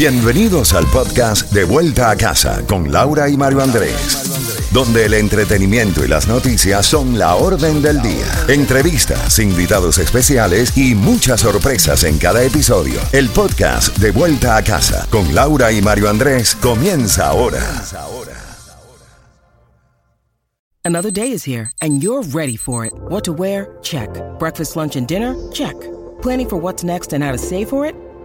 Bienvenidos al podcast De Vuelta a Casa con Laura y Mario Andrés, donde el entretenimiento y las noticias son la orden del día. Entrevistas, invitados especiales y muchas sorpresas en cada episodio. El podcast De Vuelta a Casa con Laura y Mario Andrés comienza ahora. Another day is here and you're ready for it. What to wear? Check. Breakfast, lunch and dinner? Check. Planning for what's next and how to save for it?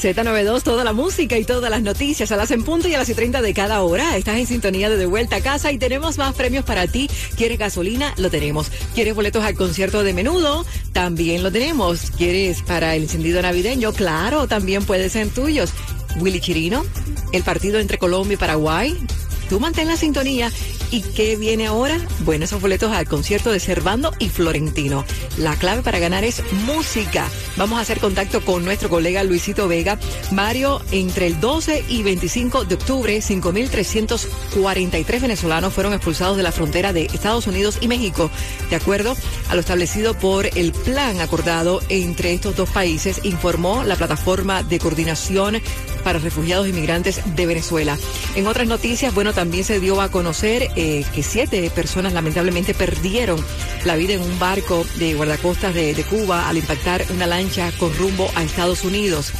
Z92, toda la música y todas las noticias a las en punto y a las y 30 de cada hora. Estás en sintonía de Vuelta a Casa y tenemos más premios para ti. ¿Quieres gasolina? Lo tenemos. ¿Quieres boletos al concierto de menudo? También lo tenemos. ¿Quieres para el encendido navideño? Claro, también pueden ser tuyos. Willy Chirino, el partido entre Colombia y Paraguay. Tú mantén la sintonía ¿Y qué viene ahora? Bueno, esos boletos al concierto de Servando y Florentino. La clave para ganar es música. Vamos a hacer contacto con nuestro colega Luisito Vega. Mario, entre el 12 y 25 de octubre, 5.343 venezolanos fueron expulsados de la frontera de Estados Unidos y México, de acuerdo a lo establecido por el plan acordado entre estos dos países, informó la plataforma de coordinación para refugiados e inmigrantes de Venezuela. En otras noticias, bueno, también se dio a conocer eh, que siete personas lamentablemente perdieron la vida en un barco de guardacostas de Cuba al impactar una lancha con rumbo a Estados Unidos.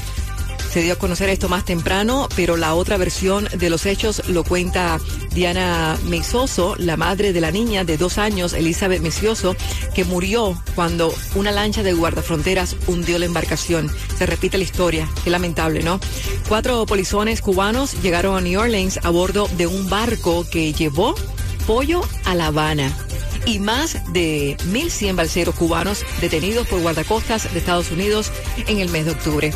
Se dio a conocer esto más temprano, pero la otra versión de los hechos lo cuenta Diana Meizoso, la madre de la niña de dos años, Elizabeth Mesioso, que murió cuando una lancha de guardafronteras hundió la embarcación. Se repite la historia, qué lamentable, ¿no? Cuatro polizones cubanos llegaron a New Orleans a bordo de un barco que llevó pollo a La Habana y más de 1.100 balseros cubanos detenidos por guardacostas de Estados Unidos en el mes de octubre.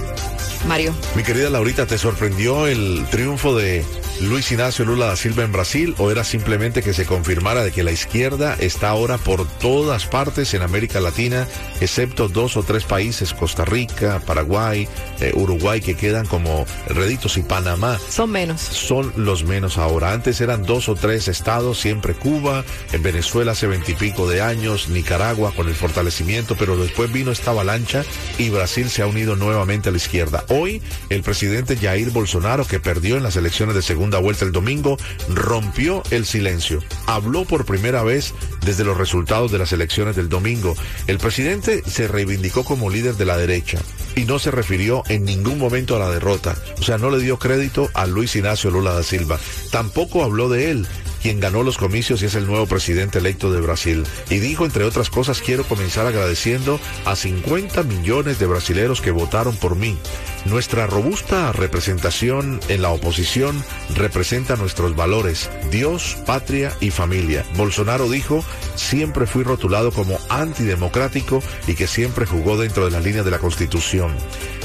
Mario. Mi querida Laurita, ¿te sorprendió el triunfo de Luis Ignacio Lula da Silva en Brasil o era simplemente que se confirmara de que la izquierda está ahora por todas partes en América Latina, excepto dos o tres países, Costa Rica, Paraguay, eh, Uruguay, que quedan como reditos y Panamá? Son menos. Son los menos ahora. Antes eran dos o tres estados, siempre Cuba, en Venezuela hace veintipico de años, Nicaragua con el fortalecimiento, pero después vino esta avalancha y Brasil se ha unido nuevamente a la izquierda. Hoy, el presidente Jair Bolsonaro, que perdió en las elecciones de segunda vuelta el domingo, rompió el silencio. Habló por primera vez desde los resultados de las elecciones del domingo. El presidente se reivindicó como líder de la derecha y no se refirió en ningún momento a la derrota. O sea, no le dio crédito a Luis Ignacio Lula da Silva. Tampoco habló de él quien ganó los comicios y es el nuevo presidente electo de Brasil. Y dijo, entre otras cosas, quiero comenzar agradeciendo a 50 millones de brasileros que votaron por mí. Nuestra robusta representación en la oposición representa nuestros valores, Dios, patria y familia. Bolsonaro dijo, siempre fui rotulado como antidemocrático y que siempre jugó dentro de la línea de la Constitución.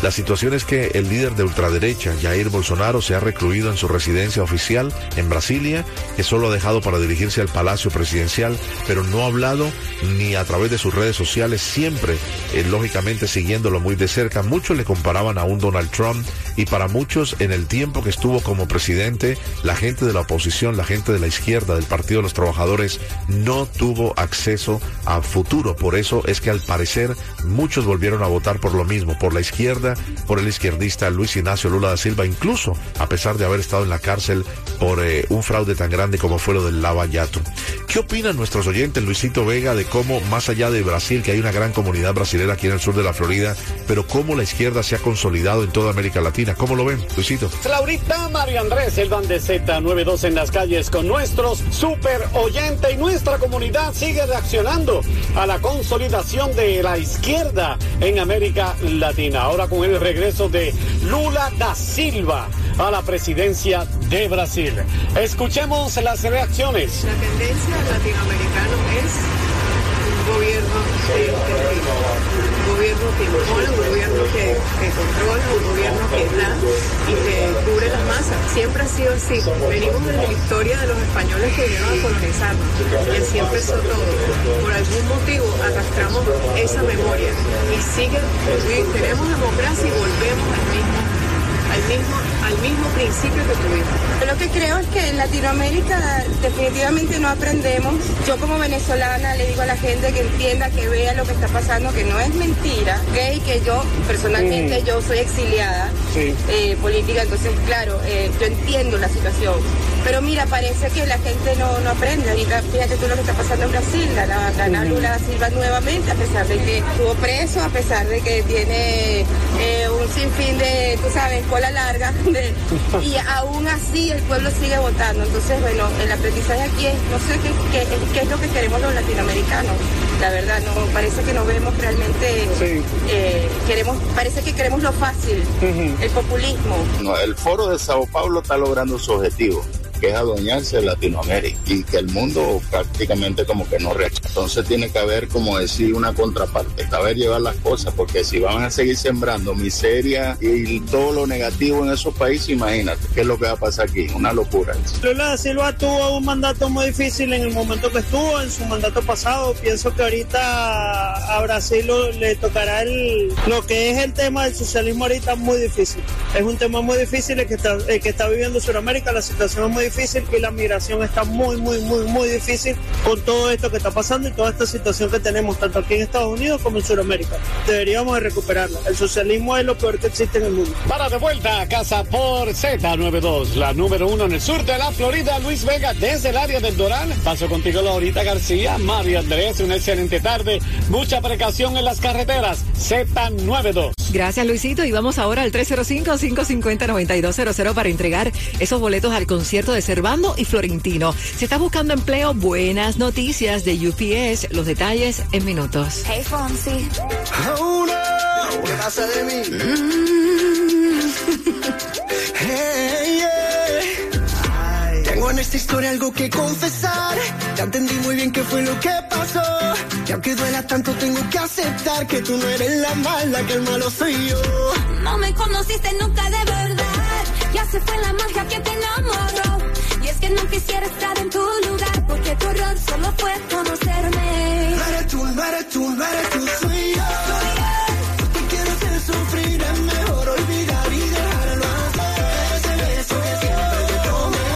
La situación es que el líder de ultraderecha, Jair Bolsonaro, se ha recluido en su residencia oficial en Brasilia, que solo ha dejado para dirigirse al Palacio Presidencial, pero no ha hablado ni a través de sus redes sociales, siempre, eh, lógicamente, siguiéndolo muy de cerca. Muchos le comparaban a un Donald Trump y para muchos, en el tiempo que estuvo como presidente, la gente de la oposición, la gente de la izquierda, del Partido de los Trabajadores, no tuvo acceso a futuro. Por eso es que al parecer muchos volvieron a votar por lo mismo, por la izquierda por el izquierdista Luis Ignacio Lula da Silva, incluso a pesar de haber estado en la cárcel por eh, un fraude tan grande como fue lo del Lavallato. ¿Qué opinan nuestros oyentes, Luisito Vega, de cómo, más allá de Brasil, que hay una gran comunidad brasilera aquí en el sur de la Florida, pero cómo la izquierda se ha consolidado en toda América Latina? ¿Cómo lo ven, Luisito? Laurita, Mario Andrés, el van de Z92 en las calles con nuestros super oyentes y nuestra comunidad sigue reaccionando a la consolidación de la izquierda en América Latina. Ahora con el regreso de Lula da Silva a la presidencia de Brasil. Escuchemos las reacciones. La tendencia latinoamericana es un gobierno un gobierno que impone, un gobierno que, controla, un gobierno que da y que. Siempre ha sido así. Venimos de la historia de los españoles que vinieron a colonizarnos y así empezó todo. Por algún motivo arrastramos esa memoria y sigue, tenemos democracia y volvemos al mismo, al mismo al mismo principio que tuvimos. Lo que creo es que en Latinoamérica definitivamente no aprendemos. Yo como venezolana le digo a la gente que entienda, que vea lo que está pasando, que no es mentira, ¿okay? que yo personalmente yo soy exiliada eh, política, entonces claro, eh, yo entiendo la situación. Pero mira, parece que la gente no, no aprende. Ahorita fíjate tú lo que está pasando en Brasil, la, la, Lula Silva nuevamente, a pesar de que estuvo preso, a pesar de que tiene eh, un sinfín de, tú sabes, cola larga, y aún así el pueblo sigue votando. Entonces, bueno, el aprendizaje aquí es, no sé qué, qué, es lo que queremos los latinoamericanos. La verdad, no parece que no vemos realmente, eh, queremos, parece que queremos lo fácil, el populismo. No, el foro de Sao Paulo está logrando su objetivo que es adueñarse de Latinoamérica y que el mundo prácticamente como que no rechaza. Entonces tiene que haber, como decir, una contraparte, saber llevar las cosas, porque si van a seguir sembrando miseria y todo lo negativo en esos países, imagínate qué es lo que va a pasar aquí, una locura. Lula Silva tuvo un mandato muy difícil en el momento que estuvo, en su mandato pasado. Pienso que ahorita a Brasil le tocará el, lo que es el tema del socialismo ahorita muy difícil. Es un tema muy difícil el que está, el que está viviendo Sudamérica, la situación es muy difícil y la migración está muy, muy, muy, muy difícil con todo esto que está pasando y toda esta situación que tenemos tanto aquí en Estados Unidos como en Sudamérica. Deberíamos de recuperarla. El socialismo es lo peor que existe en el mundo. Para de vuelta a casa por Z92, la número uno en el sur de la Florida, Luis Vega, desde el área del Dorán. Paso contigo, Laurita García, Mario Andrés, una excelente tarde. Mucha precaución en las carreteras. Z92. Gracias, Luisito. Y vamos ahora al 305-550-9200 para entregar esos boletos al concierto de Servando y Florentino. Si estás buscando empleo, buenas noticias de UPS. Los detalles en minutos. Hey, Fonsi. Oh, no. ¿Qué pasa de mí? hey, yeah. Tengo en esta historia algo que confesar. Ya entendí muy bien qué fue lo que pasó. Y aunque duela tanto, tengo que aceptar que tú no eres la mala, que el malo soy yo. No me conociste nunca de verdad. Ya se fue la magia que te enamoró.